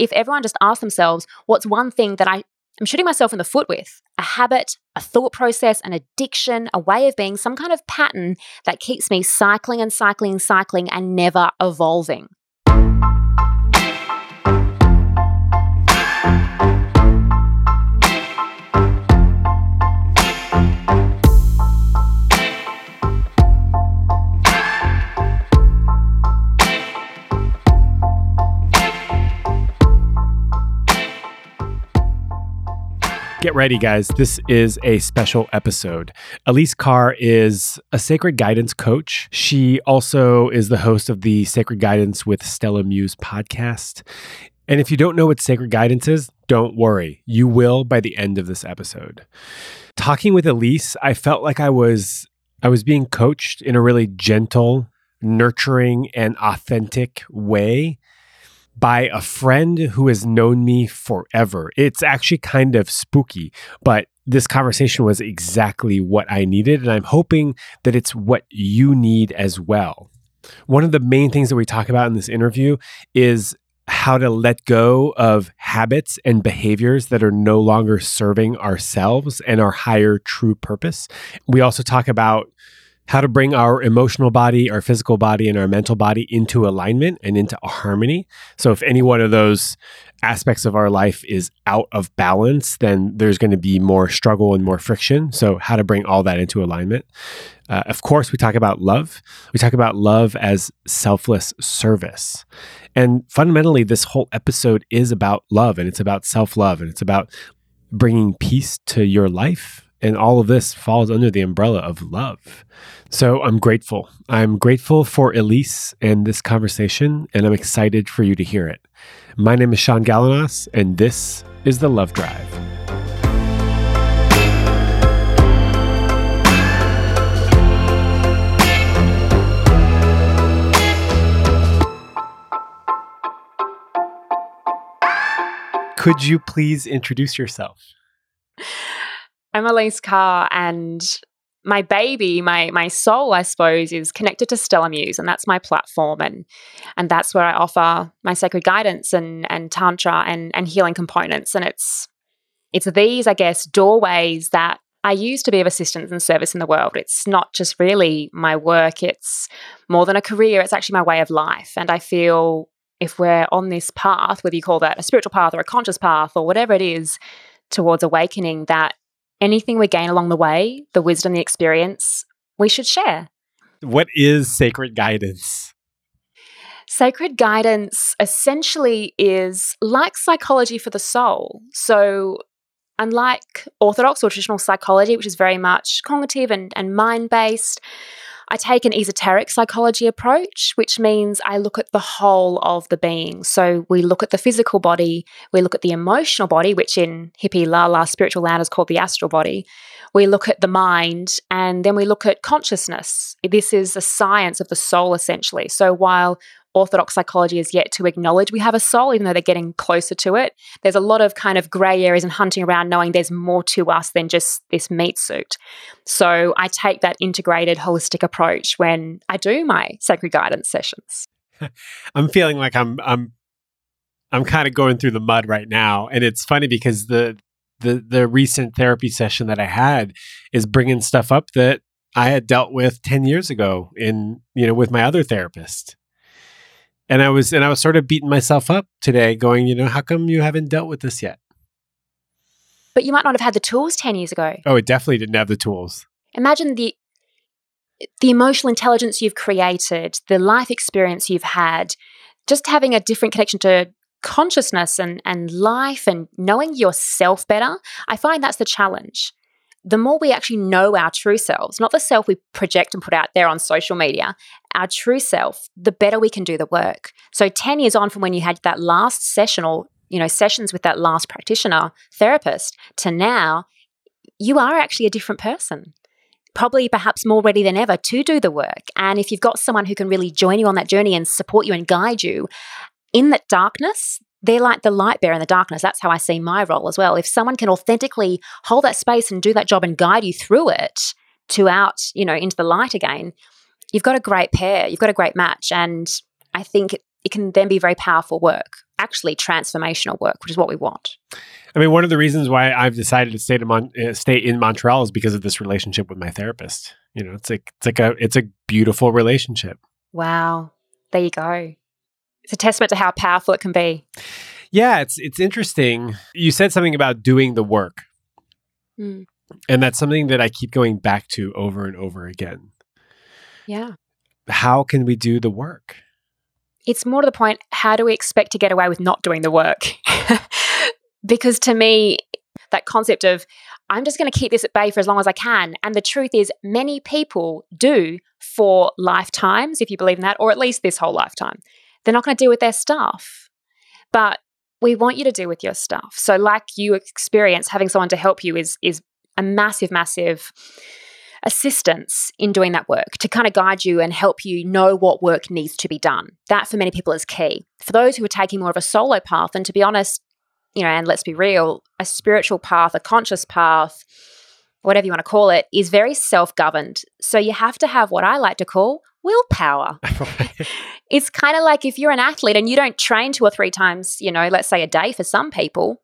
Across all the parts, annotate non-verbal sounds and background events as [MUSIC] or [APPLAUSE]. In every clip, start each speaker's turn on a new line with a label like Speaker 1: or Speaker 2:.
Speaker 1: if everyone just asked themselves, what's one thing that I I'm shooting myself in the foot with a habit, a thought process, an addiction, a way of being, some kind of pattern that keeps me cycling and cycling and cycling and never evolving.
Speaker 2: Get ready, guys. This is a special episode. Elise Carr is a sacred guidance coach. She also is the host of the Sacred Guidance with Stella Muse podcast. And if you don't know what sacred guidance is, don't worry. You will by the end of this episode. Talking with Elise, I felt like I was I was being coached in a really gentle, nurturing and authentic way by a friend who has known me forever. It's actually kind of spooky, but this conversation was exactly what I needed. And I'm hoping that it's what you need as well. One of the main things that we talk about in this interview is how to let go of habits and behaviors that are no longer serving ourselves and our higher true purpose. We also talk about how to bring our emotional body, our physical body, and our mental body into alignment and into harmony. So, if any one of those aspects of our life is out of balance, then there's going to be more struggle and more friction. So, how to bring all that into alignment. Uh, of course, we talk about love. We talk about love as selfless service. And fundamentally, this whole episode is about love and it's about self love and it's about bringing peace to your life and all of this falls under the umbrella of love. So I'm grateful. I'm grateful for Elise and this conversation, and I'm excited for you to hear it. My name is Sean Galanos, and this is The Love Drive. Could you please introduce yourself?
Speaker 1: I'm Elise Carr, and my baby, my my soul, I suppose, is connected to Stella Muse, and that's my platform, and and that's where I offer my sacred guidance and and tantra and and healing components, and it's it's these, I guess, doorways that I use to be of assistance and service in the world. It's not just really my work; it's more than a career. It's actually my way of life, and I feel if we're on this path, whether you call that a spiritual path or a conscious path or whatever it is, towards awakening, that anything we gain along the way, the wisdom, the experience, we should share.
Speaker 2: What is sacred guidance?
Speaker 1: Sacred guidance essentially is like psychology for the soul. So, unlike orthodox or traditional psychology, which is very much cognitive and, and mind based, I take an esoteric psychology approach, which means I look at the whole of the being. So we look at the physical body, we look at the emotional body, which in hippie la la spiritual land is called the astral body. We look at the mind, and then we look at consciousness. This is a science of the soul, essentially. So while orthodox psychology is yet to acknowledge we have a soul, even though they're getting closer to it. There's a lot of kind of grey areas and hunting around knowing there's more to us than just this meat suit. So I take that integrated, holistic approach when I do my sacred guidance sessions. [LAUGHS]
Speaker 2: I'm feeling like I'm I'm I'm kind of going through the mud right now, and it's funny because the the the recent therapy session that I had is bringing stuff up that I had dealt with 10 years ago in you know with my other therapist and I was and I was sort of beating myself up today, going, you know, how come you haven't dealt with this yet?
Speaker 1: But you might not have had the tools ten years ago.
Speaker 2: Oh, it definitely didn't have the tools.
Speaker 1: Imagine the the emotional intelligence you've created, the life experience you've had, just having a different connection to consciousness and, and life and knowing yourself better. I find that's the challenge the more we actually know our true selves, not the self we project and put out there on social media, our true self, the better we can do the work. So 10 years on from when you had that last session or, you know, sessions with that last practitioner therapist to now, you are actually a different person. Probably perhaps more ready than ever to do the work. And if you've got someone who can really join you on that journey and support you and guide you in that darkness, they're like the light bearer in the darkness. That's how I see my role as well. If someone can authentically hold that space and do that job and guide you through it to out, you know, into the light again, you've got a great pair. You've got a great match. And I think it can then be very powerful work, actually transformational work, which is what we want.
Speaker 2: I mean, one of the reasons why I've decided to stay to Mon- uh, stay in Montreal is because of this relationship with my therapist. You know, it's like it's like a it's a beautiful relationship.
Speaker 1: Wow, there you go. It's a testament to how powerful it can be.
Speaker 2: Yeah, it's it's interesting. You said something about doing the work.
Speaker 1: Mm.
Speaker 2: And that's something that I keep going back to over and over again.
Speaker 1: Yeah.
Speaker 2: How can we do the work?
Speaker 1: It's more to the point how do we expect to get away with not doing the work? [LAUGHS] because to me, that concept of I'm just going to keep this at bay for as long as I can. And the truth is, many people do for lifetimes, if you believe in that, or at least this whole lifetime. They're not going to deal with their stuff. But we want you to deal with your stuff. So, like you experience, having someone to help you is is a massive, massive assistance in doing that work to kind of guide you and help you know what work needs to be done. That for many people is key. For those who are taking more of a solo path, and to be honest, you know, and let's be real, a spiritual path, a conscious path, whatever you want to call it, is very self governed. So you have to have what I like to call willpower. [LAUGHS] it's kind of like if you're an athlete and you don't train two or three times, you know, let's say a day for some people,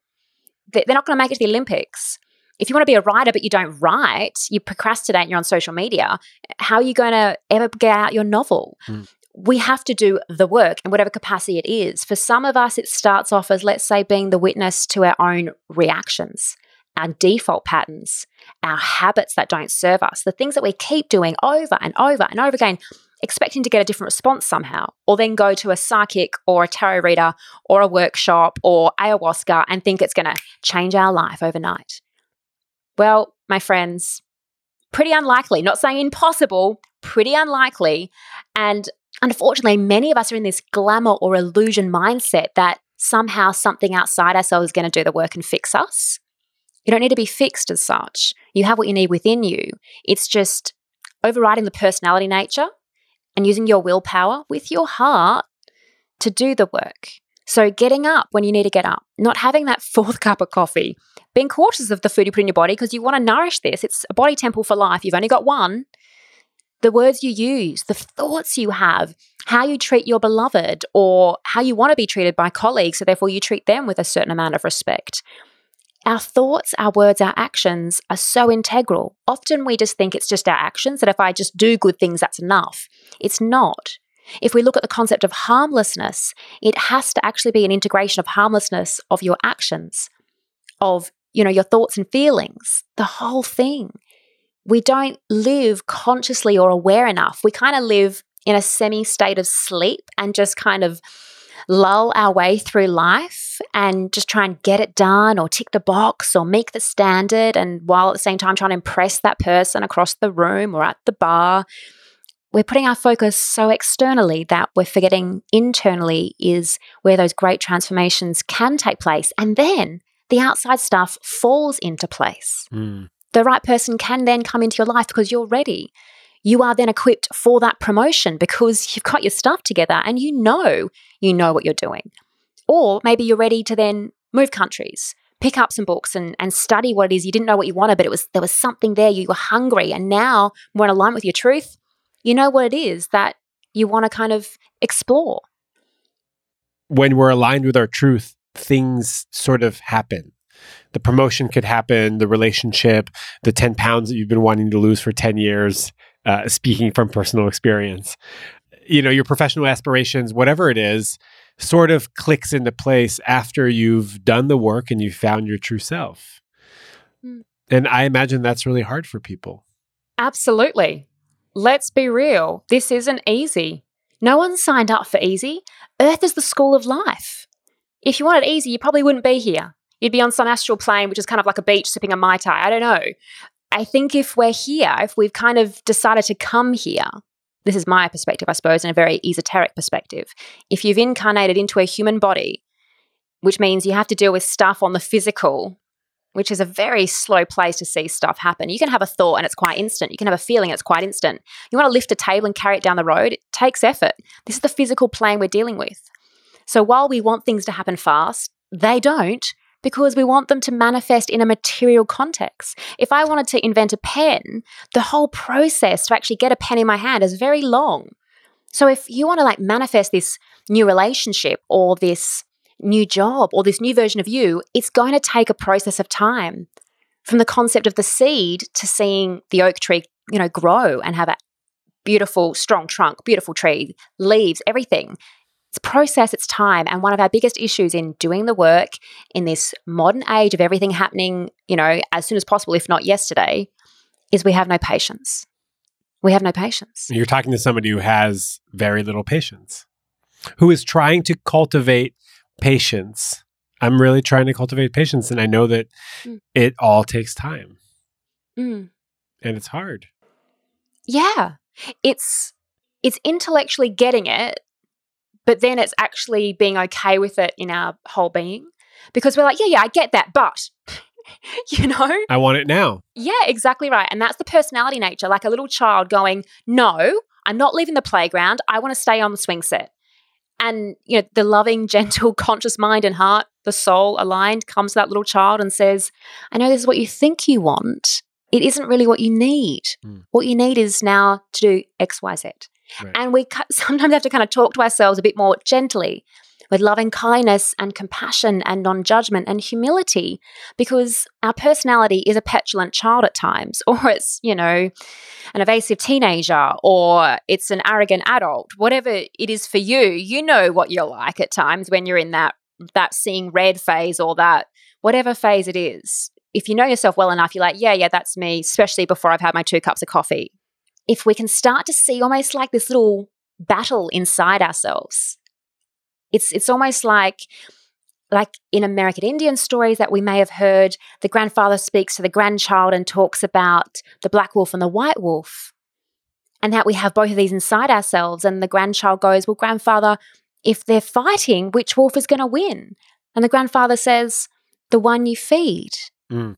Speaker 1: they're not going to make it to the Olympics. If you want to be a writer but you don't write, you procrastinate and you're on social media, how are you going to ever get out your novel? Mm. We have to do the work in whatever capacity it is. For some of us, it starts off as, let's say, being the witness to our own reactions, our default patterns, our habits that don't serve us, the things that we keep doing over and over and over again expecting to get a different response somehow, or then go to a psychic or a tarot reader or a workshop or ayahuasca and think it's going to change our life overnight. Well, my friends, pretty unlikely, not saying impossible, pretty unlikely. And unfortunately, many of us are in this glamour or illusion mindset that somehow something outside ourselves is going to do the work and fix us. You don't need to be fixed as such. You have what you need within you. It's just overriding the personality nature and using your willpower with your heart to do the work. So, getting up when you need to get up, not having that [LAUGHS] fourth cup of coffee, being cautious of the food you put in your body because you want to nourish this. It's a body temple for life. You've only got one. The words you use, the thoughts you have, how you treat your beloved, or how you want to be treated by colleagues, so therefore you treat them with a certain amount of respect. Our thoughts, our words, our actions are so integral. Often we just think it's just our actions, that if I just do good things, that's enough. It's not. If we look at the concept of harmlessness, it has to actually be an integration of harmlessness of your actions, of you know your thoughts and feelings, the whole thing. We don't live consciously or aware enough. We kind of live in a semi state of sleep and just kind of lull our way through life and just try and get it done or tick the box or make the standard. And while at the same time trying to impress that person across the room or at the bar, we're putting our focus so externally that we're forgetting internally is where those great transformations can take place. And then the outside stuff falls into place. Mm. The right person can then come into your life because you're ready you are then equipped for that promotion because you've got your stuff together and you know you know what you're doing. Or maybe you're ready to then move countries, pick up some books and, and study what it is. You didn't know what you wanted, but it was there was something there, you were hungry, and now more in alignment with your truth, you know what it is that you want to kind of explore.
Speaker 2: When we're aligned with our truth, things sort of happen. The promotion could happen, the relationship, the 10 pounds that you've been wanting to lose for 10 years, uh, speaking from personal experience. You know, your professional aspirations, whatever it is, sort of clicks into place after you've done the work and you've found your true self. Mm. And I imagine that's really hard for people.
Speaker 1: Absolutely. Let's be real. This isn't easy. No one signed up for easy. Earth is the school of life. If you wanted easy, you probably wouldn't be here. You'd be on some astral plane, which is kind of like a beach sipping a Mai Tai. I don't know. I think if we're here, if we've kind of decided to come here, this is my perspective, I suppose, in a very esoteric perspective. If you've incarnated into a human body, which means you have to deal with stuff on the physical, which is a very slow place to see stuff happen. You can have a thought and it's quite instant. You can have a feeling, it's quite instant. You want to lift a table and carry it down the road, it takes effort. This is the physical plane we're dealing with. So while we want things to happen fast, they don't because we want them to manifest in a material context. If I wanted to invent a pen, the whole process to actually get a pen in my hand is very long. So if you want to like manifest this new relationship or this new job or this new version of you, it's going to take a process of time from the concept of the seed to seeing the oak tree, you know, grow and have a beautiful, strong trunk, beautiful tree, leaves, everything. It's process, it's time. And one of our biggest issues in doing the work in this modern age of everything happening, you know, as soon as possible, if not yesterday, is we have no patience. We have no patience.
Speaker 2: You're talking to somebody who has very little patience, who is trying to cultivate patience. I'm really trying to cultivate patience, and I know that mm. it all takes time.
Speaker 1: Mm.
Speaker 2: And it's hard.
Speaker 1: Yeah. It's it's intellectually getting it, but then it's actually being okay with it in our whole being. Because we're like, yeah, yeah, I get that, but [LAUGHS] you know?
Speaker 2: I want it now.
Speaker 1: Yeah, exactly right. And that's the personality nature, like a little child going, no, I'm not leaving the playground. I want to stay on the swing set. And, you know, the loving, [LAUGHS] gentle, conscious mind and heart, the soul aligned, comes to that little child and says, I know this is what you think you want. It isn't really what you need. Mm. What you need is now to do X, Y, Z. Right. And we [LAUGHS] sometimes have to kind of talk to ourselves a bit more gently with loving kindness and compassion and non judgment and humility because our personality is a petulant child at times, [LAUGHS] or it's, you know, an evasive teenager, or it's an arrogant adult. Whatever it is for you, you know what you're like at times when you're in that that seeing red phase or that whatever phase it is. If you know yourself well enough, you're like, yeah, yeah, that's me, especially before I've had my two cups of coffee. If we can start to see almost like this little battle inside ourselves it's it's almost like like in American Indian stories that we may have heard, the grandfather speaks to the grandchild and talks about the black wolf and the white wolf. And that we have both of these inside ourselves. And the grandchild goes, Well, grandfather, if they're fighting, which wolf is going to win? And the grandfather says, The one you feed. Mm.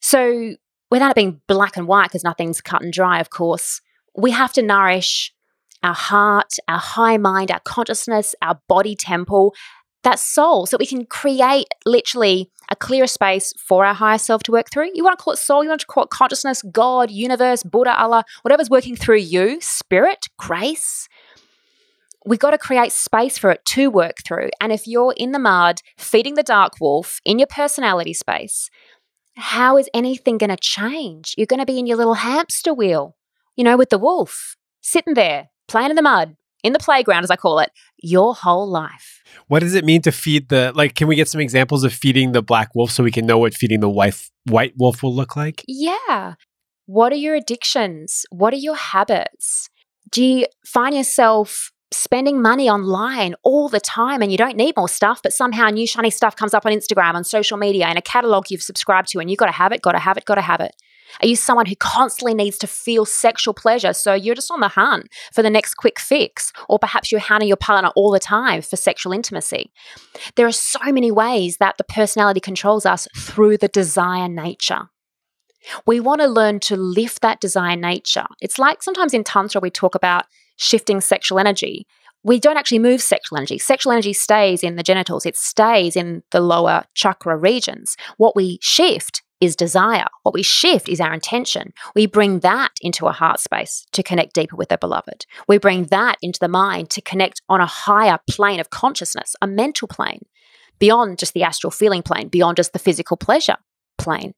Speaker 1: So, without it being black and white, because nothing's cut and dry, of course, we have to nourish our heart, our high mind, our consciousness, our body temple, that soul, so we can create literally a clearer space for our higher self to work through. You want to call it soul, you want to call it consciousness, God, universe, Buddha, Allah, whatever's working through you, spirit, grace. We've got to create space for it to work through. And if you're in the mud, feeding the dark wolf in your personality space, how is anything going to change? You're going to be in your little hamster wheel, you know, with the wolf, sitting there, playing in the mud, in the playground, as I call it, your whole life.
Speaker 2: What does it mean to feed the like? Can we get some examples of feeding the black wolf so we can know what feeding the white white wolf will look like?
Speaker 1: Yeah. What are your addictions? What are your habits? Do you find yourself spending money online all the time and you don't need more stuff, but somehow new shiny stuff comes up on Instagram, on social media, in a catalog you've subscribed to, and you've got to have it, got to have it, got to have it? Are you someone who constantly needs to feel sexual pleasure? So you're just on the hunt for the next quick fix, or perhaps you're hounding your partner all the time for sexual intimacy. There are so many ways that the personality controls us through the desire nature. We want to learn to lift that desire nature. It's like sometimes in Tantra we talk about shifting sexual energy. We don't actually move sexual energy. Sexual energy stays in the genitals, it stays in the lower chakra regions. What we shift is desire. What we shift is our intention. We bring that into a heart space to connect deeper with the beloved. We bring that into the mind to connect on a higher plane of consciousness, a mental plane, beyond just the astral feeling plane, beyond just the physical pleasure plane.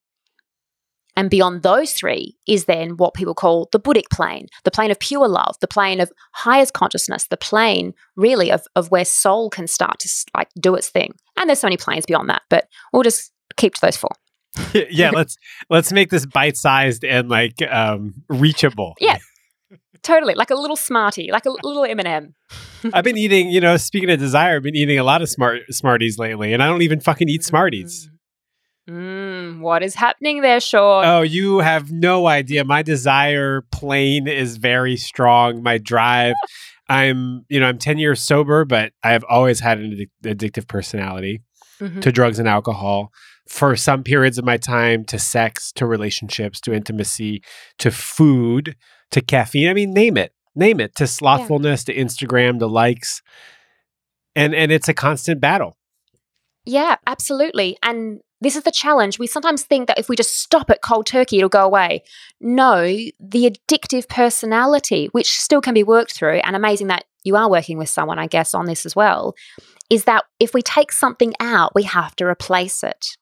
Speaker 1: And beyond those three is then what people call the Buddhic plane, the plane of pure love, the plane of highest consciousness, the plane really of, of where soul can start to like do its thing. And there's so many planes beyond that, but we'll just keep to those four. [LAUGHS]
Speaker 2: yeah, let's let's make this bite-sized and like um reachable.
Speaker 1: Yeah. Totally, like a little smartie, like a little M&M. [LAUGHS]
Speaker 2: I've been eating, you know, speaking of desire, I've been eating a lot of smart Smarties lately, and I don't even fucking eat Smarties.
Speaker 1: Mm, what is happening there, Sean?
Speaker 2: Oh, you have no idea. My desire plane is very strong. My drive. [LAUGHS] I'm, you know, I'm 10 years sober, but I have always had an addictive personality mm-hmm. to drugs and alcohol for some periods of my time to sex, to relationships, to intimacy, to food, to caffeine. I mean, name it, name it, to slothfulness, yeah. to Instagram, to likes. And and it's a constant battle.
Speaker 1: Yeah, absolutely. And this is the challenge. We sometimes think that if we just stop it cold turkey, it'll go away. No, the addictive personality, which still can be worked through, and amazing that you are working with someone, I guess, on this as well, is that if we take something out, we have to replace it.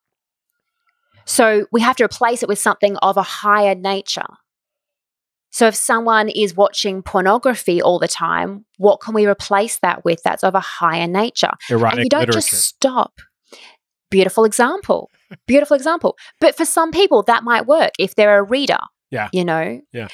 Speaker 1: So we have to replace it with something of a higher nature. So if someone is watching pornography all the time, what can we replace that with that's of a higher nature?
Speaker 2: Erotic
Speaker 1: and you don't
Speaker 2: literature.
Speaker 1: just stop. Beautiful example. Beautiful example. But for some people, that might work if they're a reader.
Speaker 2: Yeah.
Speaker 1: You know?
Speaker 2: Yeah.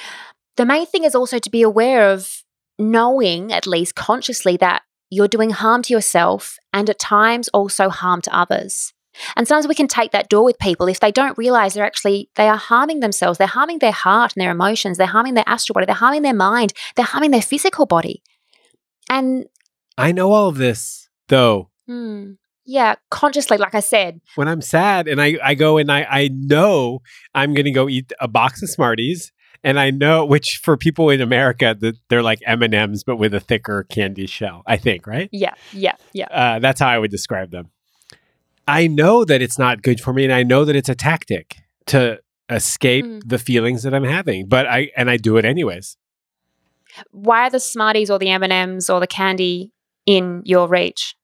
Speaker 1: The main thing is also to be aware of knowing, at least consciously, that you're doing harm to yourself and at times also harm to others. And sometimes we can take that door with people if they don't realize they're actually they are harming themselves. They're harming their heart and their emotions. They're harming their astral body. They're harming their mind. They're harming their physical body. And
Speaker 2: I know all of this though.
Speaker 1: hmm, yeah, consciously, like I said,
Speaker 2: When I'm sad and I, I go and I, I know I'm going to go eat a box of Smarties and I know which for people in America that they're like M&Ms but with a thicker candy shell, I think, right?
Speaker 1: yeah, yeah, yeah.
Speaker 2: Uh, that's how I would describe them. I know that it's not good for me and I know that it's a tactic to escape
Speaker 1: Mm.
Speaker 2: the feelings that I'm having, but I and I do it anyways.
Speaker 1: Why are the Smarties or the M and M's or the candy in your reach?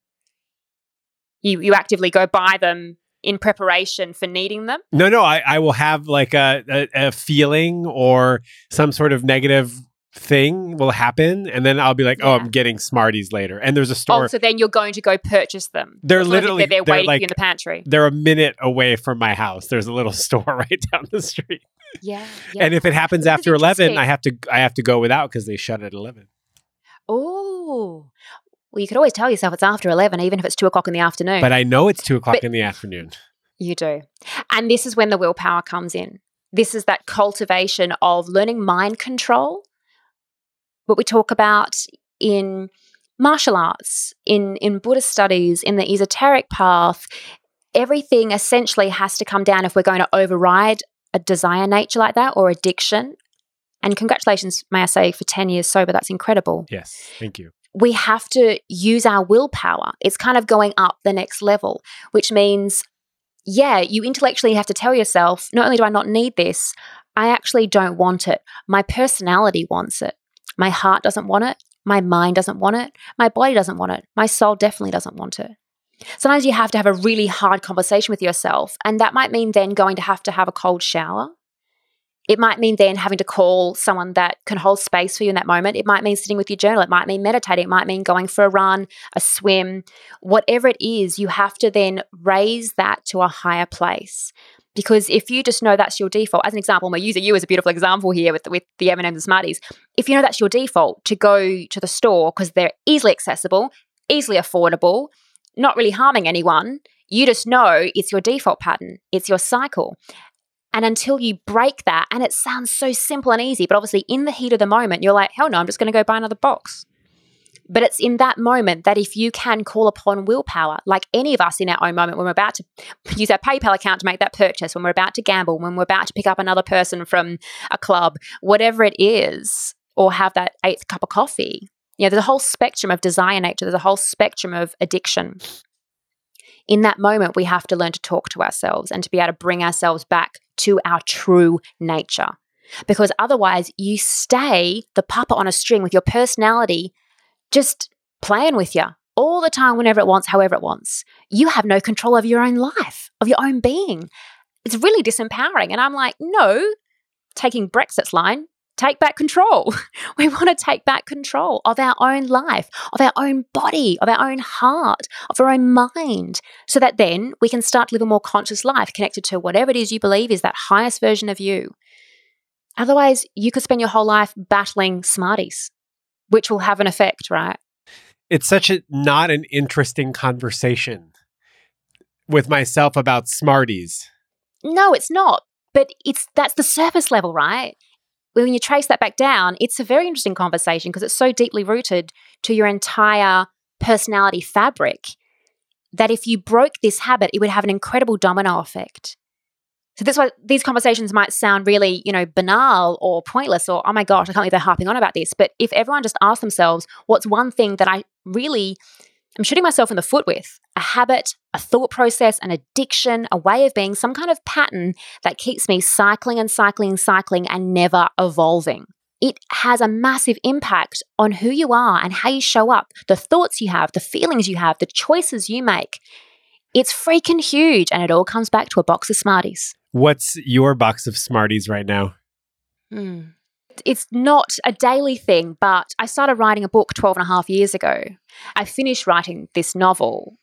Speaker 1: You you actively go buy them in preparation for needing them.
Speaker 2: No, no, I, I will have like a, a, a feeling or some sort of negative thing will happen, and then I'll be like, oh, I'm getting Smarties later. And there's a oh, store.
Speaker 1: Oh, so then you're going to go purchase them.
Speaker 2: They're
Speaker 1: It's not as
Speaker 2: literally-
Speaker 1: they're,
Speaker 2: they're
Speaker 1: waiting
Speaker 2: like-
Speaker 1: in the pantry.
Speaker 2: they're a minute away from my house. There's a little [LAUGHS] store right down the street.
Speaker 1: Yeah, yeah.
Speaker 2: And if it happens
Speaker 1: This
Speaker 2: after 11. I have to I have to go without because they shut at 11.
Speaker 1: oh, well, you could always tell yourself it's after eleven, even if it's two o'clock in the afternoon.
Speaker 2: But I know it's two o'clock
Speaker 1: But-
Speaker 2: in the afternoon.
Speaker 1: You do. And this is when the willpower comes in. This is that cultivation of learning mind control, what we talk about in martial arts, in, in Buddhist studies, in the esoteric path. Everything essentially has to come down if we're going to override a desire nature like that or addiction. And congratulations, may I say, for 10 years sober. That's incredible
Speaker 2: Yes, thank you.
Speaker 1: We have to use our willpower. It's kind of going up the next level, which means, yeah, you intellectually have to tell yourself, not only do I not need this, I actually don't want it. My personality wants it. My heart doesn't want it. My mind doesn't want it. My body doesn't want it. My soul definitely doesn't want it. Sometimes you have to have a really hard conversation with yourself, and that might mean then going to have to have a cold shower. It might mean then having to call someone that can hold space for you in that moment. It might mean sitting with your journal. It might mean meditating. It might mean going for a run, a swim, whatever it is, you have to then raise that to a higher place. Because if you just know that's your default, as an example, I'm use you as a beautiful example here with, with the M&Ms and Smarties. If you know that's your default to go to the store because they're easily accessible, easily affordable, not really harming anyone, you just know it's your default pattern. It's your cycle. And until you break that, and it sounds so simple and easy, but obviously in the heat of the moment, you're like, hell no, I'm just going to go buy another box. But it's in that moment that if you can call upon willpower, like any of us in our own moment, when we're about to use our PayPal account to make that purchase, when we're about to gamble, when we're about to pick up another person from a club, whatever it is, or have that eighth cup of coffee, you know, there's a whole spectrum of desire nature, there's a whole spectrum of addiction. In that moment, we have to learn to talk to ourselves and to be able to bring ourselves back to our true nature. Because otherwise, you stay the puppet on a string with your personality just playing with you all the time, whenever it wants, however it wants. You have no control of your own life, of your own being. It's really disempowering. And I'm like, no, taking Brexit's line, take back control. [LAUGHS] we want to take back control of our own life, of our own body, of our own heart, of our own mind, so that then we can start to live a more conscious life connected to whatever it is you believe is that highest version of you. Otherwise, you could spend your whole life battling smarties, which will have an effect, right?
Speaker 2: It's such a not an interesting conversation with myself about Smarties.
Speaker 1: No, it's not. But it's that's the surface level, right? When you trace that back down, it's a very interesting conversation because it's so deeply rooted to your entire personality fabric that if you broke this habit, it would have an incredible domino effect. So that's why these conversations might sound really, you know, banal or pointless or, oh my gosh, I can't believe they're harping on about this. But if everyone just asked themselves, what's one thing that I really I'm shooting myself in the foot with a habit, a thought process, an addiction, a way of being, some kind of pattern that keeps me cycling and cycling and cycling and never evolving. It has a massive impact on who you are and how you show up, the thoughts you have, the feelings you have, the choices you make. It's freaking huge, and it all comes back to a box of Smarties.
Speaker 2: What's your box of Smarties right now?
Speaker 1: Hmm. It's not a daily thing, but I started writing a book 12 and a half years ago. I finished writing this novel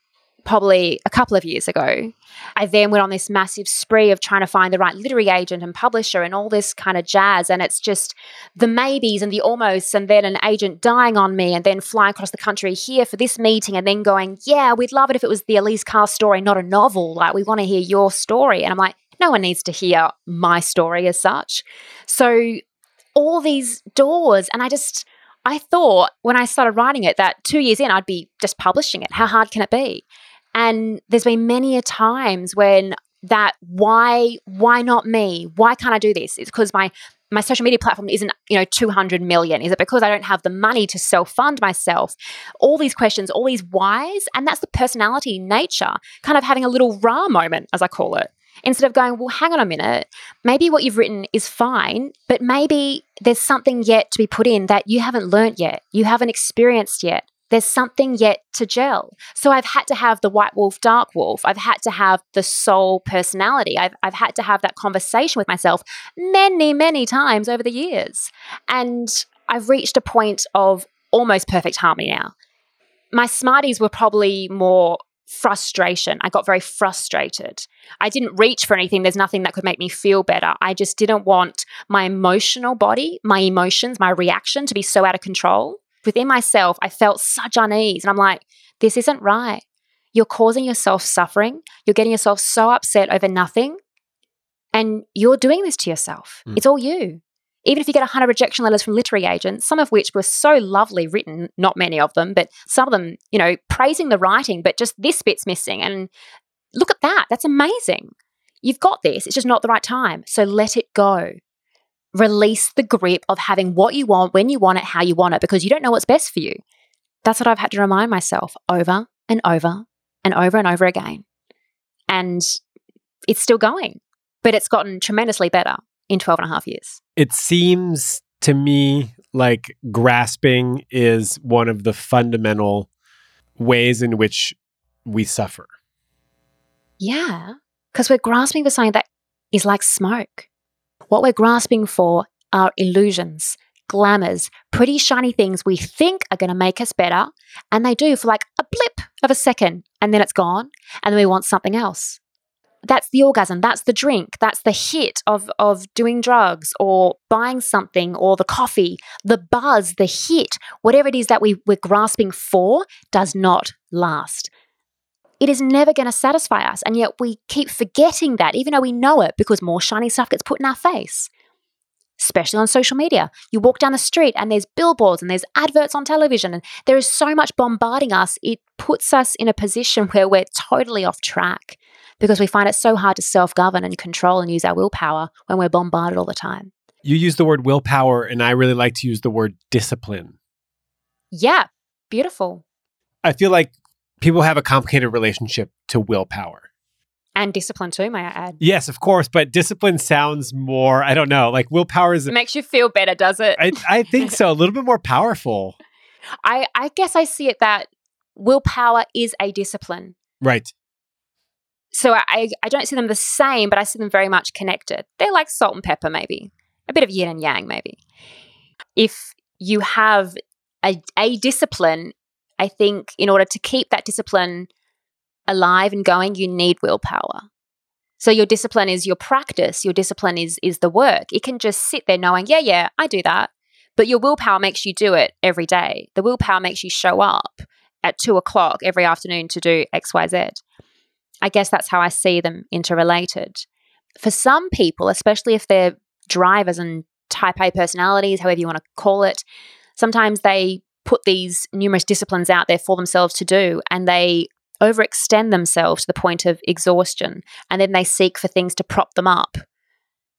Speaker 1: probably a couple of years ago. I then went on this massive spree of trying to find the right literary agent and publisher and all this kind of jazz. And it's just the maybes and the almosts, and then an agent dying on me, and then flying across the country here for this meeting, and then going, Yeah, we'd love it if it was the Elise Carr story, not a novel. Like, we want to hear your story. And I'm like, No one needs to hear my story as such. So, all these doors, and I just, I thought when I started writing it that two years in, I'd be just publishing it. How hard can it be? And there's been many a times when that why why not me? Why can't I do this? It's because my my social media platform isn't you know 200 million is it because i don't have the money to self fund myself all these questions all these whys and that's the personality nature kind of having a little raw moment as i call it instead of going well hang on a minute maybe what you've written is fine but maybe there's something yet to be put in that you haven't learnt yet you haven't experienced yet there's something yet to gel. So I've had to have the white wolf, dark wolf. I've had to have the soul personality. I've, I've had to have that conversation with myself many, many times over the years. And I've reached a point of almost perfect harmony now. My Smarties were probably more frustration. I got very frustrated. I didn't reach for anything. There's nothing that could make me feel better. I just didn't want my emotional body, my emotions, my reaction to be so out of control within myself, I felt such unease. And I'm like, this isn't right. You're causing yourself suffering. You're getting yourself so upset over nothing. And you're doing this to yourself. Mm. It's all you. Even if you get 100 rejection letters from literary agents, some of which were so lovely written, not many of them, but some of them, you know, praising the writing, but just this bit's missing. And look at that. That's amazing. You've got this. It's just not the right time. So let it go release the grip of having what you want, when you want it, how you want it, because you don't know what's best for you. That's what I've had to remind myself over and over and over and over again. And it's still going, but it's gotten tremendously better in 12 and a half years.
Speaker 2: It seems to me like grasping is one of the fundamental ways in which we suffer.
Speaker 1: Yeah, because we're grasping for something that is like smoke. What we're grasping for are illusions, glamours, pretty shiny things we think are going to make us better, and they do for like a blip of a second, and then it's gone, and then we want something else. That's the orgasm, that's the drink, that's the hit of, of doing drugs or buying something or the coffee, the buzz, the hit, whatever it is that we, we're grasping for does not last it is never going to satisfy us. And yet we keep forgetting that, even though we know it, because more shiny stuff gets put in our face. Especially on social media. You walk down the street and there's billboards and there's adverts on television, and there is so much bombarding us. It puts us in a position where we're totally off track because we find it so hard to self govern and control and use our willpower when we're bombarded all the time.
Speaker 2: You use the word willpower, and I really like to use the word discipline.
Speaker 1: Yeah, beautiful.
Speaker 2: I feel like people have a complicated relationship to willpower
Speaker 1: and discipline too may i add
Speaker 2: yes of course but discipline sounds more i don't know like willpower is
Speaker 1: it makes you feel better does it
Speaker 2: I, I think so a little bit more powerful [LAUGHS]
Speaker 1: i i guess i see it that willpower is a discipline
Speaker 2: right
Speaker 1: so I, I don't see them the same but i see them very much connected they're like salt and pepper maybe a bit of yin and yang maybe if you have a, a discipline I think in order to keep that discipline alive and going, you need willpower. So your discipline is your practice, your discipline is is the work. It can just sit there knowing, yeah, yeah, I do that. But your willpower makes you do it every day. The willpower makes you show up at two o'clock every afternoon to do XYZ. I guess that's how I see them interrelated. For some people, especially if they're drivers and type A personalities, however you want to call it, sometimes they put these numerous disciplines out there for themselves to do and they overextend themselves to the point of exhaustion and then they seek for things to prop them up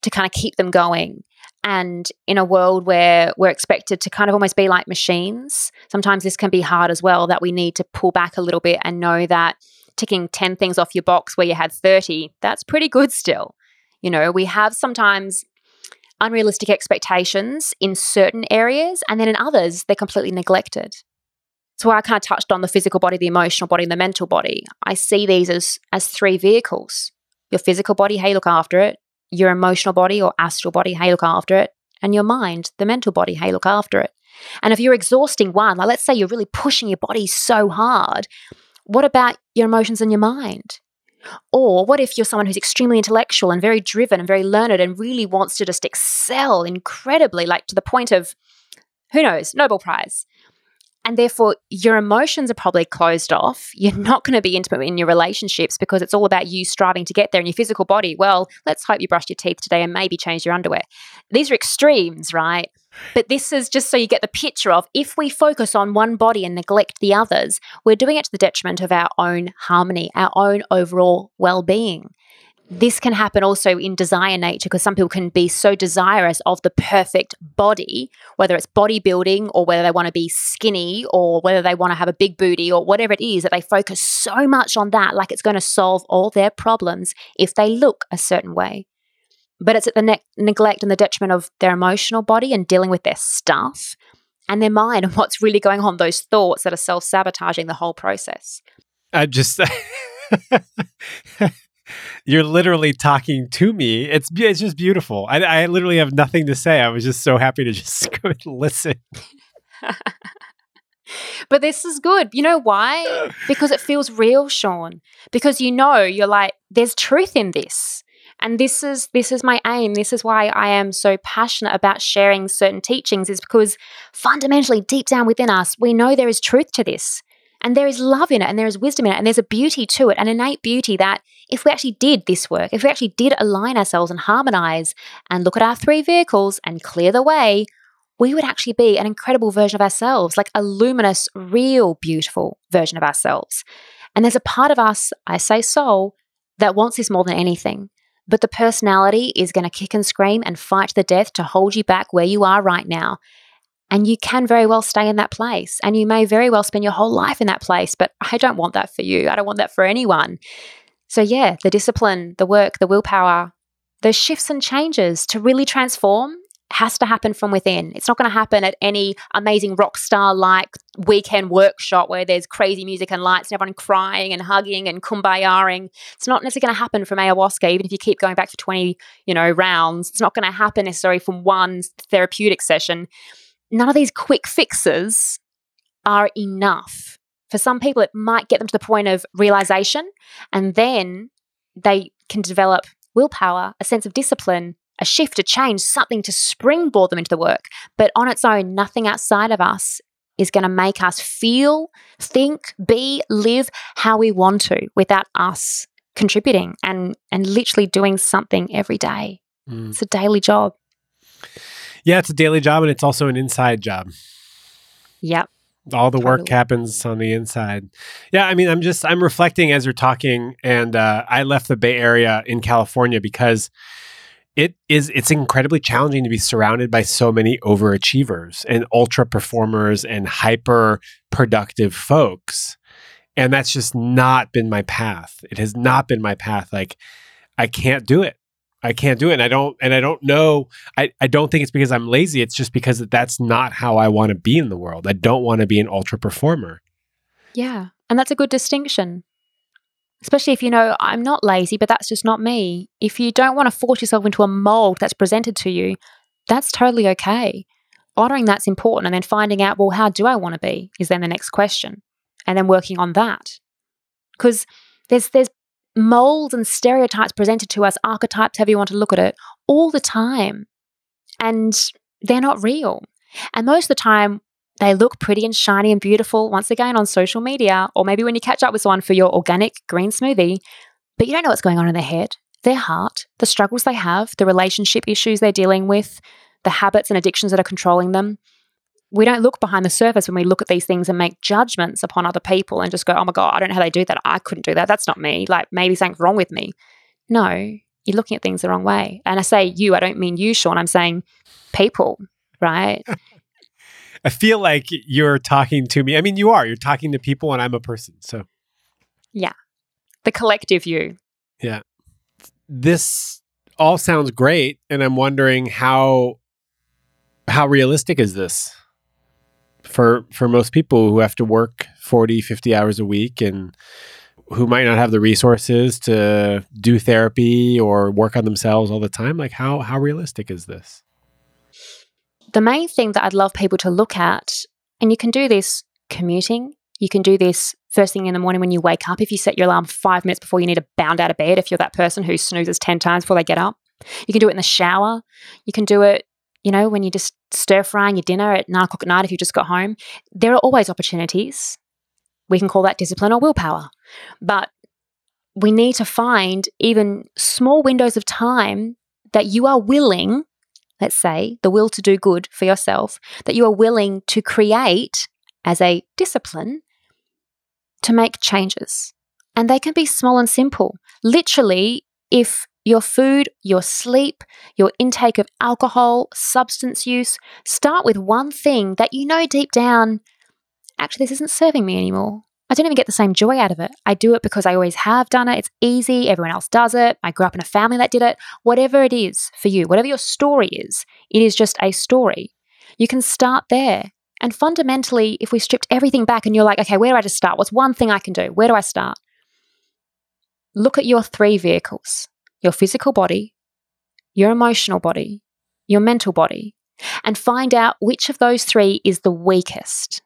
Speaker 1: to kind of keep them going. And in a world where we're expected to kind of almost be like machines, sometimes this can be hard as well, that we need to pull back a little bit and know that ticking 10 things off your box where you had 30, that's pretty good still. You know, we have sometimes unrealistic expectations in certain areas, and then in others, they're completely neglected. So I kind of touched on the physical body, the emotional body, and the mental body. I see these as as three vehicles. Your physical body, hey, look after it, your emotional body or astral body, hey, look after it, and your mind, the mental body, hey, look after it. And if you're exhausting one, like let's say you're really pushing your body so hard, what about your emotions and your mind? Or what if you're someone who's extremely intellectual and very driven and very learned and really wants to just excel incredibly, like to the point of, who knows, Nobel Prize? And therefore, your emotions are probably closed off. [LAUGHS] You're not going to be intimate in your relationships because it's all about you striving to get there. And your physical body, well, let's hope you brushed your teeth today and maybe change your underwear. These are extremes, right? But this is just so you get the picture of if we focus on one body and neglect the others, we're doing it to the detriment of our own harmony, our own overall well being this can happen also in desire nature because some people can be so desirous of the perfect body, whether it's bodybuilding or whether they want to be skinny or whether they want to have a big booty or whatever it is, that they focus so much on that, like it's going to solve all their problems if they look a certain way. But it's at the ne- neglect and the detriment of their emotional body and dealing with their stuff and their mind and [LAUGHS] what's really going on, those thoughts that are self sabotaging the whole process.
Speaker 2: I just. [LAUGHS] You're literally talking to me. It's it's just beautiful. I, I literally have nothing to say. I was just so happy to [LAUGHS] just go and listen.
Speaker 1: but this is good. You know why? [SIGHS] Because it feels real, Sean. Because you know you're like, there's truth in this. And this is this is my aim. This is why I am so passionate about sharing certain teachings, is because fundamentally, deep down within us, we know there is truth to this. And there is love in it and there is wisdom in it and there's a beauty to it, an innate beauty that if we actually did this work, if we actually did align ourselves and harmonize and look at our three vehicles and clear the way, we would actually be an incredible version of ourselves, like a luminous, real, beautiful version of ourselves. And there's a part of us, I say soul, that wants this more than anything. But the personality is going to kick and scream and fight to the death to hold you back where you are right now. And you can very well stay in that place. And you may very well spend your whole life in that place. But I don't want that for you. I don't want that for anyone. So, yeah, the discipline, the work, the willpower, those shifts and changes to really transform has to happen from within. It's not going to happen at any amazing rock star like weekend workshop where there's crazy music and lights and everyone crying and hugging and kumbayaing. It's not necessarily going to happen from ayahuasca, even if you keep going back for 20, you know, rounds. It's not going to happen necessarily from one therapeutic session none of these quick fixes are enough. For some people, it might get them to the point of realization, and then they can develop willpower, a sense of discipline, a shift, a change, something to springboard them into the work. But on its own, nothing outside of us is going to make us feel, think, be, live how we want to without us contributing and and literally doing something every day. Mm. It's a daily job.
Speaker 2: Yeah, it's a daily job and it's also an inside job.
Speaker 1: Yep.
Speaker 2: All the totally. work happens on the inside. Yeah, I mean, I'm just I'm reflecting as you're talking, and uh, I left the Bay Area in California because it is it's incredibly challenging to be surrounded by so many overachievers and ultra performers and hyper productive folks and that's just not been my path it has not been my path like i can't do it I can't do it. And I don't, and I don't know. I, I don't think it's because I'm lazy. It's just because that's not how I want to be in the world. I don't want to be an ultra performer.
Speaker 1: Yeah. And that's a good distinction. Especially if you know, I'm not lazy, but that's just not me. If you don't want to force yourself into a mold that's presented to you, that's totally okay. Honoring that's important. And then finding out, well, how do I want to be is then the next question. And then working on that. Because there's there's molds and stereotypes presented to us, archetypes, however you want to look at it, all the time. And they're not real. And most of the time, they look pretty and shiny and beautiful once again on social media, or maybe when you catch up with someone for your organic green smoothie, but you don't know what's going on in their head, their heart, the struggles they have, the relationship issues they're dealing with, the habits and addictions that are controlling them we don't look behind the surface when we look at these things and make judgments upon other people and just go, oh my God, I don't know how they do that. I couldn't do that. That's not me. Like maybe something's wrong with me. No, you're looking at things the wrong way. And I say you, I don't mean you, Sean. I'm saying people, right? [LAUGHS]
Speaker 2: I feel like you're talking to me. I mean, you are. You're talking to people, and I'm a person. So,
Speaker 1: yeah, the collective you.
Speaker 2: Yeah. This all sounds great, and I'm wondering how how realistic is this for for most people who have to work 40, 50 hours a week and who might not have the resources to do therapy or work on themselves all the time? Like how how realistic is this?
Speaker 1: The main thing that I'd love people to look at, and you can do this commuting, you can do this first thing in the morning when you wake up. If you set your alarm five minutes before you need to bound out of bed, if you're that person who snoozes 10 times before they get up, you can do it in the shower. You can do it, you know, when you're just stir frying your dinner at nine o'clock at night if you just got home. There are always opportunities. We can call that discipline or willpower. But we need to find even small windows of time that you are willing, let's say, the will to do good for yourself, that you are willing to create as a discipline to make changes. And they can be small and simple. Literally, if your food, your sleep, your intake of alcohol, substance use, start with one thing that you know deep down, actually, this isn't serving me anymore. I don't even get the same joy out of it. I do it because I always have done it. It's easy. Everyone else does it. I grew up in a family that did it. Whatever it is for you, whatever your story is, it is just a story. You can start there. And fundamentally, if we stripped everything back and you're like, okay, where do I just start? What's one thing I can do? Where do I start? Look at your three vehicles your physical body, your emotional body, your mental body, and find out which of those three is the weakest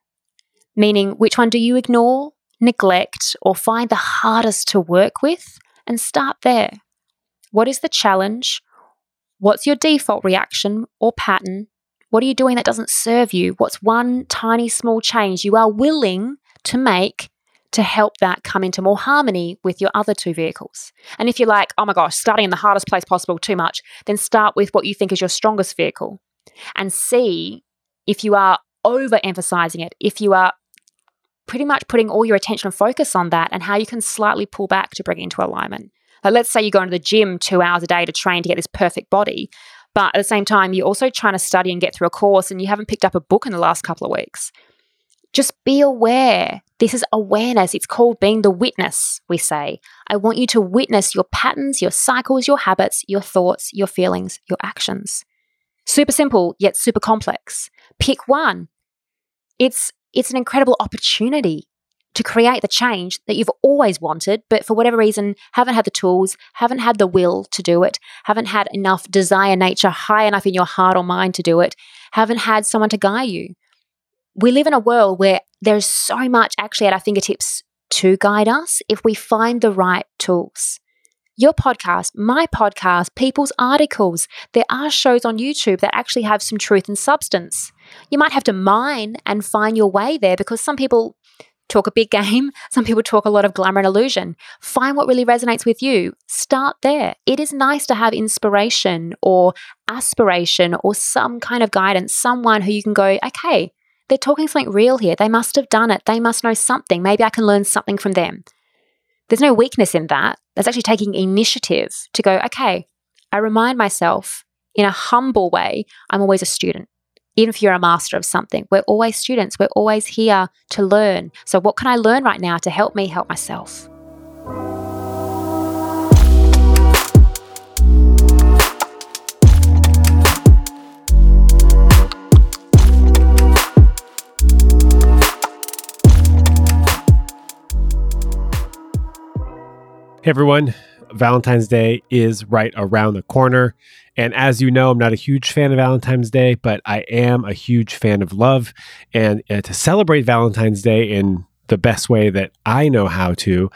Speaker 1: meaning which one do you ignore, neglect, or find the hardest to work with, and start there. What is the challenge? What's your default reaction or pattern? What are you doing that doesn't serve you? What's one tiny small change you are willing to make to help that come into more harmony with your other two vehicles? And if you're like, oh my gosh, starting in the hardest place possible too much, then start with what you think is your strongest vehicle and see if you are overemphasizing it, if you are pretty much putting all your attention and focus on that and how you can slightly pull back to bring it into alignment. Like let's say you go into the gym two hours a day to train to get this perfect body, but at the same time, you're also trying to study and get through a course and you haven't picked up a book in the last couple of weeks. Just be aware. This is awareness. It's called being the witness, we say. I want you to witness your patterns, your cycles, your habits, your thoughts, your feelings, your actions. Super simple, yet super complex. Pick one. It's it's an incredible opportunity to create the change that you've always wanted, but for whatever reason, haven't had the tools, haven't had the will to do it, haven't had enough desire nature high enough in your heart or mind to do it, haven't had someone to guide you. We live in a world where there's so much actually at our fingertips to guide us if we find the right tools your podcast, my podcast, people's articles. There are shows on YouTube that actually have some truth and substance. You might have to mine and find your way there because some people talk a big [LAUGHS] game, some people talk a lot of glamour and illusion. Find what really resonates with you. Start there. It is nice to have inspiration or aspiration or some kind of guidance, someone who you can go, okay, they're talking something real here. They must have done it. They must know something. Maybe I can learn something from them. There's no weakness in that. That's actually taking initiative to go, okay, I remind myself in a humble way, I'm always a student. Even if you're a master of something, we're always students. We're always here to learn. So, what can I learn right now to help me help myself?
Speaker 2: Hey everyone, Valentine's Day is right around the corner. And as you know, I'm not a huge fan of Valentine's Day, but I am a huge fan of love. And uh, to celebrate Valentine's Day in the best way that I know how to,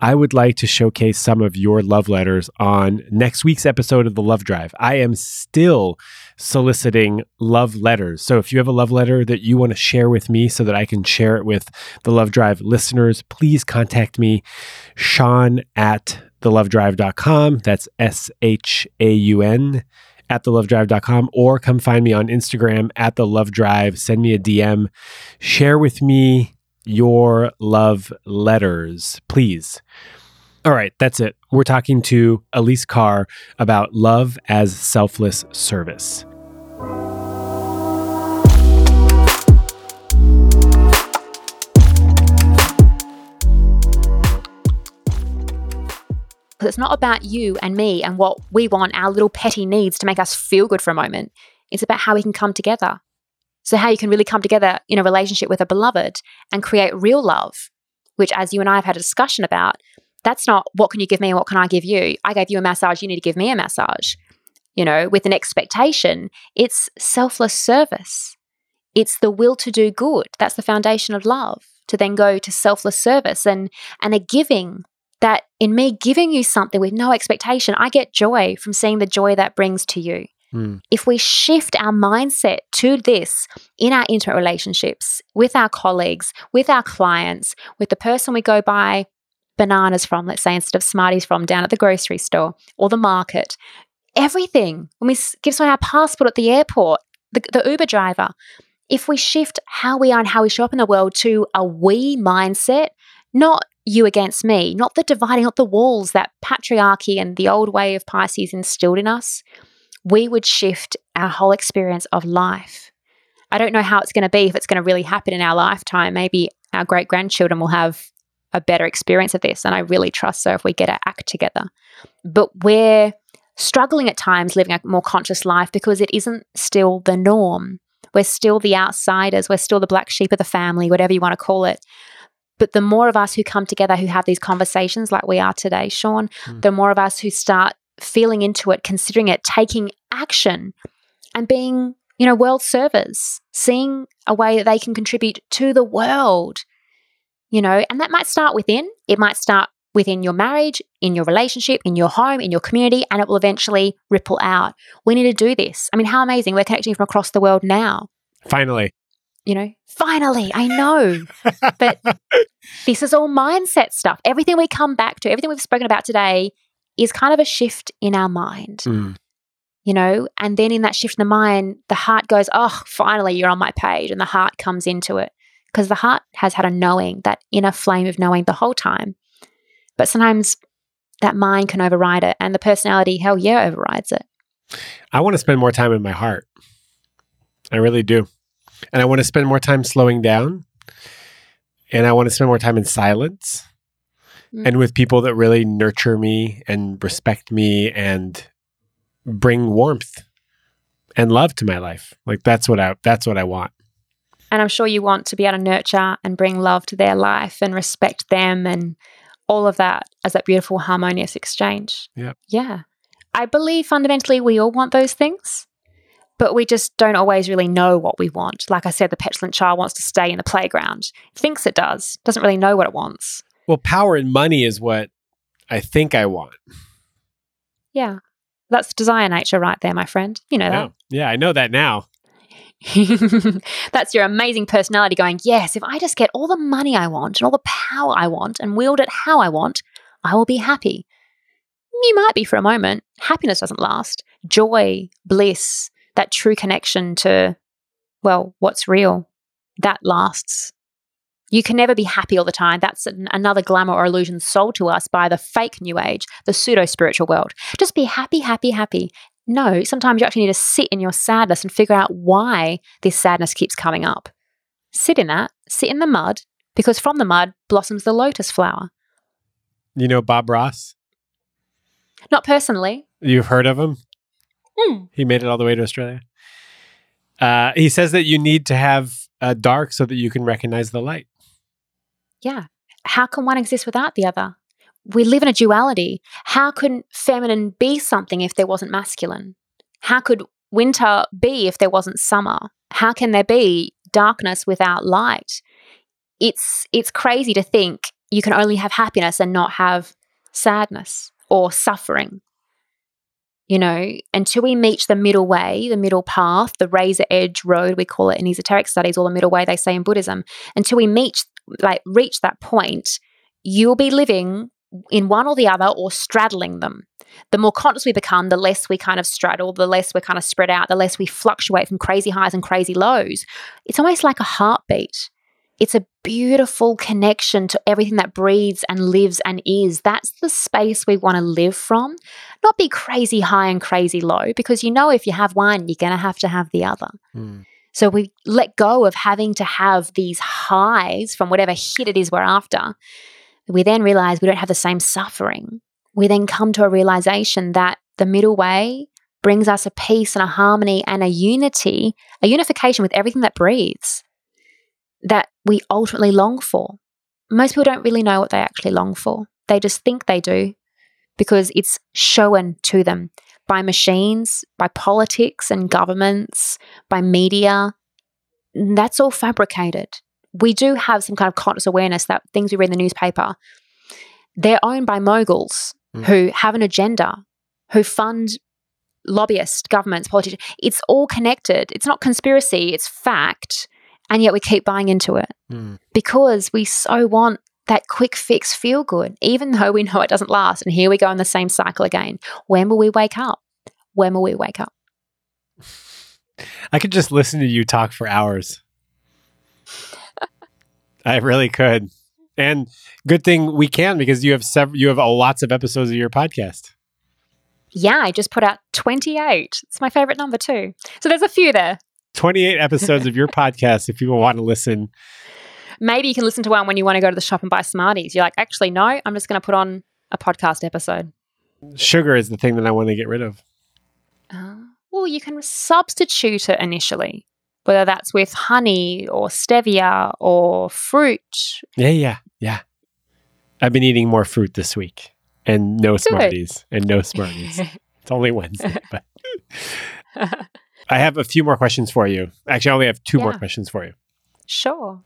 Speaker 2: I would like to showcase some of your love letters on next week's episode of The Love Drive. I am still soliciting love letters. So if you have a love letter that you want to share with me so that I can share it with the Love Drive listeners, please contact me, Shaun at thelovedrive.com. That's S H A U N at thelovedrive.com or come find me on Instagram at the love drive. Send me a DM. Share with me your love letters, please. All right, that's it. We're talking to Elise Carr about love as selfless service.
Speaker 1: It's not about you and me and what we want, our little petty needs to make us feel good for a moment. It's about how we can come together. So, how you can really come together in a relationship with a beloved and create real love, which, as you and I have had a discussion about, that's not what can you give me and what can I give you? I gave you a massage, you need to give me a massage. You know, with an expectation, it's selfless service. It's the will to do good. That's the foundation of love. To then go to selfless service and and a giving that in me giving you something with no expectation, I get joy from seeing the joy that brings to you. Mm. If we shift our mindset to this in our intimate relationships with our colleagues, with our clients, with the person we go buy bananas from, let's say, instead of Smarties from down at the grocery store or the market, everything, when we give someone our passport at the airport, the, the Uber driver, if we shift how we are and how we show up in the world to a we mindset, not you against me, not the dividing, not the walls that patriarchy and the old way of Pisces instilled in us, we would shift our whole experience of life. I don't know how it's going to be, if it's going to really happen in our lifetime. Maybe our great grandchildren will have a better experience of this. And I really trust so if we get our act together. But we're struggling at times living a more conscious life because it isn't still the norm. We're still the outsiders. We're still the black sheep of the family, whatever you want to call it. But the more of us who come together who have these conversations like we are today, Shaun, mm. the more of us who start feeling into it, considering it, taking action, and being, you know, world servers, seeing a way that they can contribute to the world, you know, and that might start within, it might start within your marriage, in your relationship, in your home, in your community, and it will eventually ripple out. We need to do this. I mean, how amazing. We're connecting from across the world now.
Speaker 2: Finally.
Speaker 1: You know, finally, I know. but [LAUGHS] this is all mindset stuff. Everything we come back to, everything we've spoken about today is kind of a shift in our mind. Mm. You know, and then in that shift in the mind, the heart goes, Oh, finally, you're on my page. And the heart comes into it because the heart has had a knowing, that inner flame of knowing the whole time. But sometimes that mind can override it, and the personality, hell yeah, overrides it.
Speaker 2: I want to spend more time in my heart. I really do. And I want to spend more time slowing down. And I want to spend more time in silence mm. and with people that really nurture me and respect me and bring warmth and love to my life. Like that's what I that's what I want.
Speaker 1: And I'm sure you want to be able to nurture and bring love to their life and respect them and all of that as that beautiful harmonious exchange.
Speaker 2: Yeah.
Speaker 1: Yeah. I believe fundamentally we all want those things, but we just don't always really know what we want. Like I said, the petulant child wants to stay in the playground, thinks it does, doesn't really know what it wants.
Speaker 2: Well, power and money is what I think I want.
Speaker 1: Yeah. That's desire nature right there, my friend. You know that.
Speaker 2: Yeah, I know that now. [LAUGHS]
Speaker 1: That's your amazing personality going, yes, if I just get all the money I want and all the power I want and wield it how I want, I will be happy. You might be for a moment. Happiness doesn't last. Joy, bliss, that true connection to, well, what's real, that lasts. You can never be happy all the time. That's an, another glamour or illusion sold to us by the fake new age, the pseudo spiritual world. Just be happy, happy, happy. No, sometimes you actually need to sit in your sadness and figure out why this sadness keeps coming up. Sit in that, sit in the mud, because from the mud blossoms the lotus flower.
Speaker 2: You know Bob Ross?
Speaker 1: Not personally.
Speaker 2: You've heard of him?
Speaker 1: Mm.
Speaker 2: He made it all the way to Australia. Uh, he says that you need to have uh, dark so that you can recognize the light.
Speaker 1: Yeah. How can one exist without the other? We live in a duality. How could feminine be something if there wasn't masculine? How could winter be if there wasn't summer? How can there be darkness without light? It's it's crazy to think you can only have happiness and not have sadness or suffering. You know, until we meet the middle way, the middle path, the razor edge road, we call it in esoteric studies, or the middle way they say in Buddhism, until we meet like reach that point, you'll be living in one or the other or straddling them. The more conscious we become, the less we kind of straddle, the less we're kind of spread out, the less we fluctuate from crazy highs and crazy lows. It's almost like a heartbeat. It's a beautiful connection to everything that breathes and lives and is. That's the space we want to live from, not be crazy high and crazy low, because you know if you have one, you're going to have to have the other. Mm. So we let go of having to have these highs from whatever hit it is we're after. We then realize we don't have the same suffering. We then come to a realization that the middle way brings us a peace and a harmony and a unity, a unification with everything that breathes that we ultimately long for. Most people don't really know what they actually long for. They just think they do because it's shown to them by machines, by politics and governments, by media. That's all fabricated. We do have some kind of conscious awareness that things we read in the newspaper, they're owned by moguls mm. who have an agenda, who fund lobbyists, governments, politicians. It's all connected. It's not conspiracy, it's fact. And yet we keep buying into it mm. because we so want that quick fix feel good, even though we know it doesn't last. And here we go in the same cycle again. When will we wake up? When will we wake up?
Speaker 2: I could just listen to you talk for hours. I really could. And good thing we can because you have several you have lots of episodes of your podcast.
Speaker 1: Yeah, I just put out 28. It's my favorite number too. So there's a few there.
Speaker 2: 28 episodes of your podcast if people want to listen.
Speaker 1: Maybe you can listen to one when you want to go to the shop and buy Smarties. You're like, actually, no, I'm just going to put on a podcast episode.
Speaker 2: Sugar is the thing that I want to get rid of.
Speaker 1: Uh, well, you can substitute it initially, whether that's with honey or stevia or fruit.
Speaker 2: Yeah, yeah, yeah. I've been eating more fruit this week and no Good. Smarties and no Smarties. [LAUGHS] it's only Wednesday, but [LAUGHS] I have a few more questions for you. Actually, I only have two yeah. more questions for you.
Speaker 1: Sure.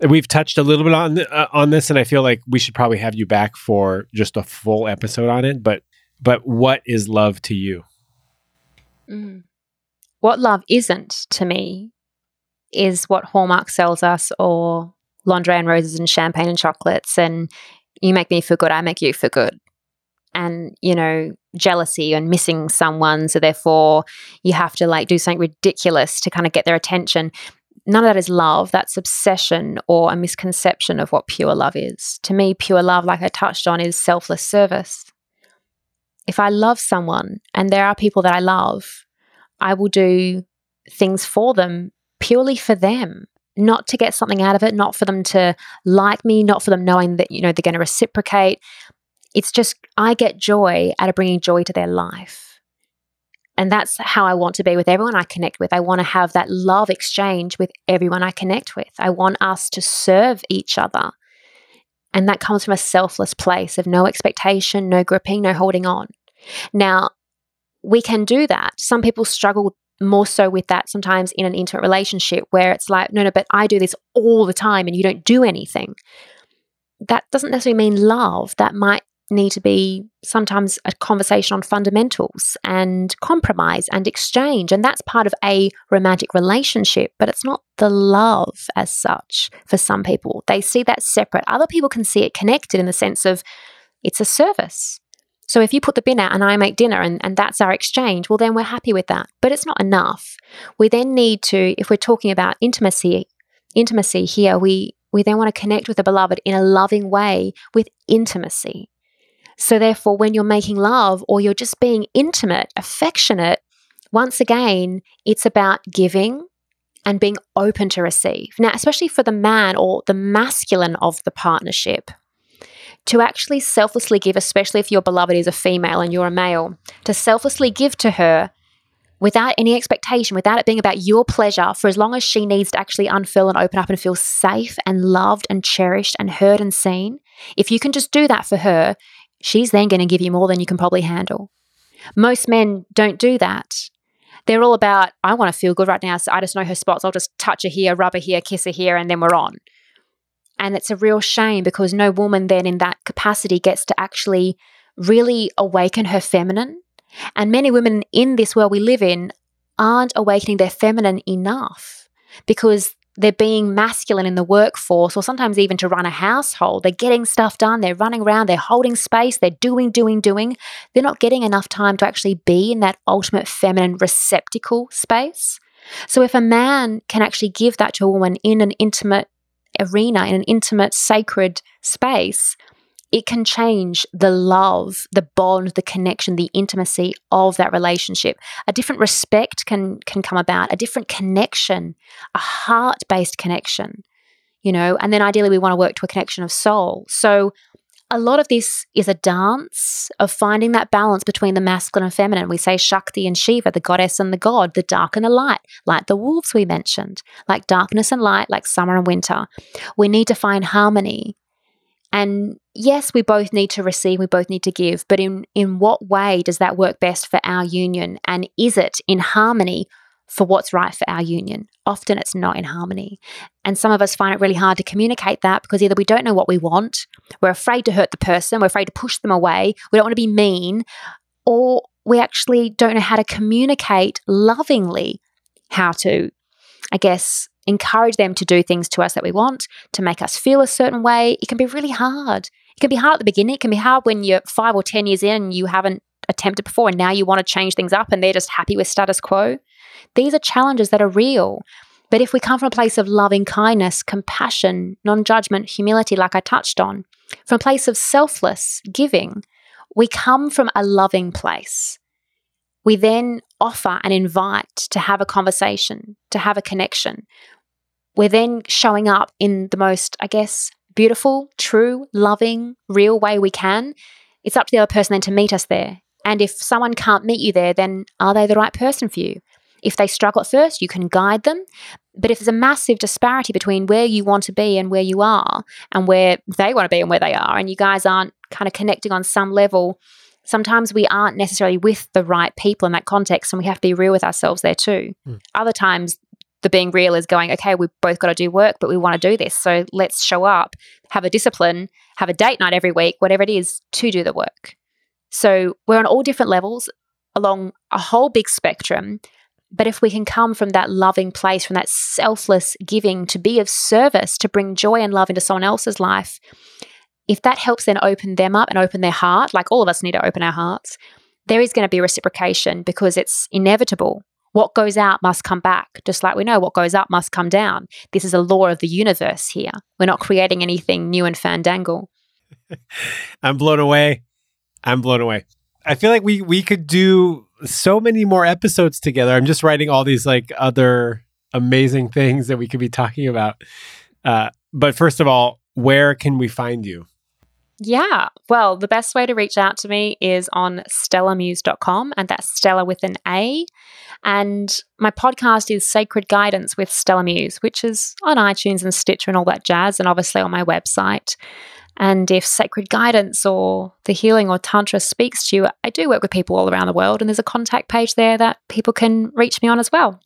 Speaker 2: We've touched a little bit on uh, on this, and I feel like we should probably have you back for just a full episode on it. But but what is love to you?
Speaker 1: Mm. What love isn't to me is what Hallmark sells us, or lingerie and roses and champagne and chocolates, and you make me feel good, I make you feel good and you know jealousy and missing someone so therefore you have to like do something ridiculous to kind of get their attention. None of that is love that's obsession or a misconception of what pure love is. To me pure love like i touched on is selfless service. If i love someone and there are people that i love i will do things for them purely for them not to get something out of it not for them to like me not for them knowing that you know they're going to reciprocate it's just, I get joy out of bringing joy to their life. And that's how I want to be with everyone I connect with. I want to have that love exchange with everyone I connect with. I want us to serve each other. And that comes from a selfless place of no expectation, no gripping, no holding on. Now, we can do that. Some people struggle more so with that sometimes in an intimate relationship where it's like, no, no, but I do this all the time and you don't do anything. That doesn't necessarily mean love. That might need to be sometimes a conversation on fundamentals and compromise and exchange. And that's part of a romantic relationship, but it's not the love as such for some people. They see that separate. Other people can see it connected in the sense of it's a service. So if you put the bin out and I make dinner and, and that's our exchange, well, then we're happy with that. But it's not enough. We then need to, if we're talking about intimacy, intimacy here, we we then want to connect with the beloved in a loving way with intimacy. So, therefore, when you're making love or you're just being intimate, affectionate, once again, it's about giving and being open to receive. Now, especially for the man or the masculine of the partnership, to actually selflessly give, especially if your beloved is a female and you're a male, to selflessly give to her without any expectation, without it being about your pleasure, for as long as she needs to actually unfurl and open up and feel safe and loved and cherished and heard and seen. If you can just do that for her, she's then going to give you more than you can probably handle. Most men don't do that. They're all about, I want to feel good right now, so I just know her spots. I'll just touch her here, rub her here, kiss her here, and then we're on. And it's a real shame because no woman then in that capacity gets to actually really awaken her feminine. And many women in this world we live in aren't awakening their feminine enough because they're being masculine in the workforce or sometimes even to run a household. They're getting stuff done, they're running around, they're holding space, they're doing, doing, doing. They're not getting enough time to actually be in that ultimate feminine receptacle space. So if a man can actually give that to a woman in an intimate arena, in an intimate, sacred space, it can change the love, the bond, the connection, the intimacy of that relationship. A different respect can can come about, a different connection, a heart-based connection, you know, and then ideally we want to work to a connection of soul. So a lot of this is a dance of finding that balance between the masculine and feminine. We say Shakti and Shiva, the goddess and the god, the dark and the light, like the wolves we mentioned, like darkness and light, like summer and winter. We need to find harmony. And yes, we both need to receive, we both need to give, but in, in what way does that work best for our union? And is it in harmony for what's right for our union. Often it's not in harmony. And some of us find it really hard to communicate that because either we don't know what we want, we're afraid to hurt the person, we're afraid to push them away, we don't want to be mean, or we actually don't know how to communicate lovingly how to, I guess, encourage them to do things to us that we want, to make us feel a certain way. It can be really hard. It can be hard at the beginning. It can be hard when you're five or 10 years in and you haven't attempted before and now you want to change things up and they're just happy with status quo. These are challenges that are real. But if we come from a place of loving kindness, compassion, non judgment, humility, like I touched on, from a place of selfless giving, we come from a loving place. We then offer and invite to have a conversation, to have a connection. We're then showing up in the most, I guess, beautiful, true, loving, real way we can. It's up to the other person then to meet us there. And if someone can't meet you there, then are they the right person for you? If they struggle at first, you can guide them. But if there's a massive disparity between where you want to be and where you are, and where they want to be and where they are, and you guys aren't kind of connecting on some level, sometimes we aren't necessarily with the right people in that context, and we have to be real with ourselves there too. Mm. Other times, the being real is going, okay, we've both got to do work, but we want to do this. So let's show up, have a discipline, have a date night every week, whatever it is, to do the work. So we're on all different levels along a whole big spectrum. But if we can come from that loving place, from that selfless giving to be of service, to bring joy and love into someone else's life, if that helps then open them up and open their heart, like all of us need to open our hearts, there is going to be reciprocation because it's inevitable. What goes out must come back, just like we know what goes up must come down. This is a law of the universe here. We're not creating anything new and fandangle. [LAUGHS]
Speaker 2: I'm blown away. I'm blown away. I feel like we we could do so many more episodes together. I'm just writing all these like other amazing things that we could be talking about. Uh, but first of all, where can we find you?
Speaker 1: Yeah. Well, the best way to reach out to me is on stellamuse.com, and that's Stella with an A. And my podcast is Sacred Guidance with Stella Muse, which is on iTunes and Stitcher and all that jazz, and obviously on my website. And if sacred guidance or the healing or Tantra speaks to you, I do work with people all around the world, and there's a contact page there that people can reach me on as well.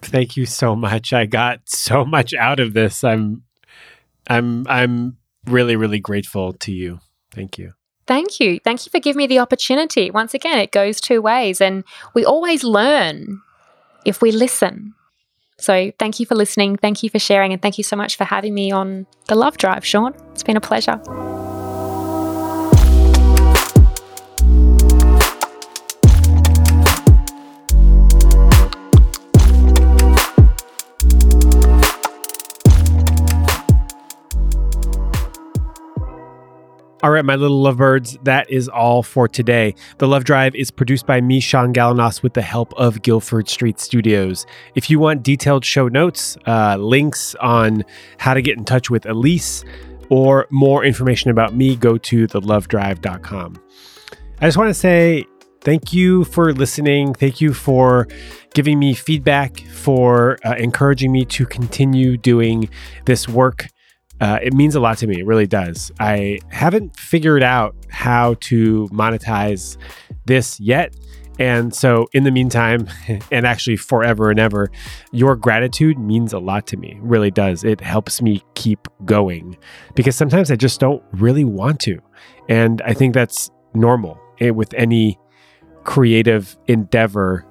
Speaker 2: Thank you so much. I got so much out of this. I'm I'm I'm really, really grateful to you. Thank you.
Speaker 1: Thank you. Thank you for giving me the opportunity. Once again, it goes two ways, and we always learn if we listen. So thank you for listening. Thank you for sharing. And thank you so much for having me on the Love Drive, Shaun. It's been a pleasure.
Speaker 2: All right, my little lovebirds, that is all for today. The Love Drive is produced by me, Shaun Galanos, with the help of Guilford Street Studios. If you want detailed show notes, uh, links on how to get in touch with Elise, or more information about me, go to thelovedrive.com. I just want to say thank you for listening. Thank you for giving me feedback, for uh, encouraging me to continue doing this work. Uh, it means a lot to me. It really does. I haven't figured out how to monetize this yet. And so, in the meantime, [LAUGHS] and actually forever and ever, your gratitude means a lot to me. Really does. It helps me keep going because sometimes I just don't really want to. And I think that's normal it, with any creative endeavor.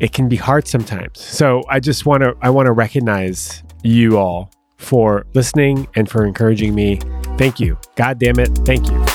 Speaker 2: It can be hard sometimes. So I just want to I want to recognize you all for listening and for encouraging me. Thank you. God damn it. Thank you.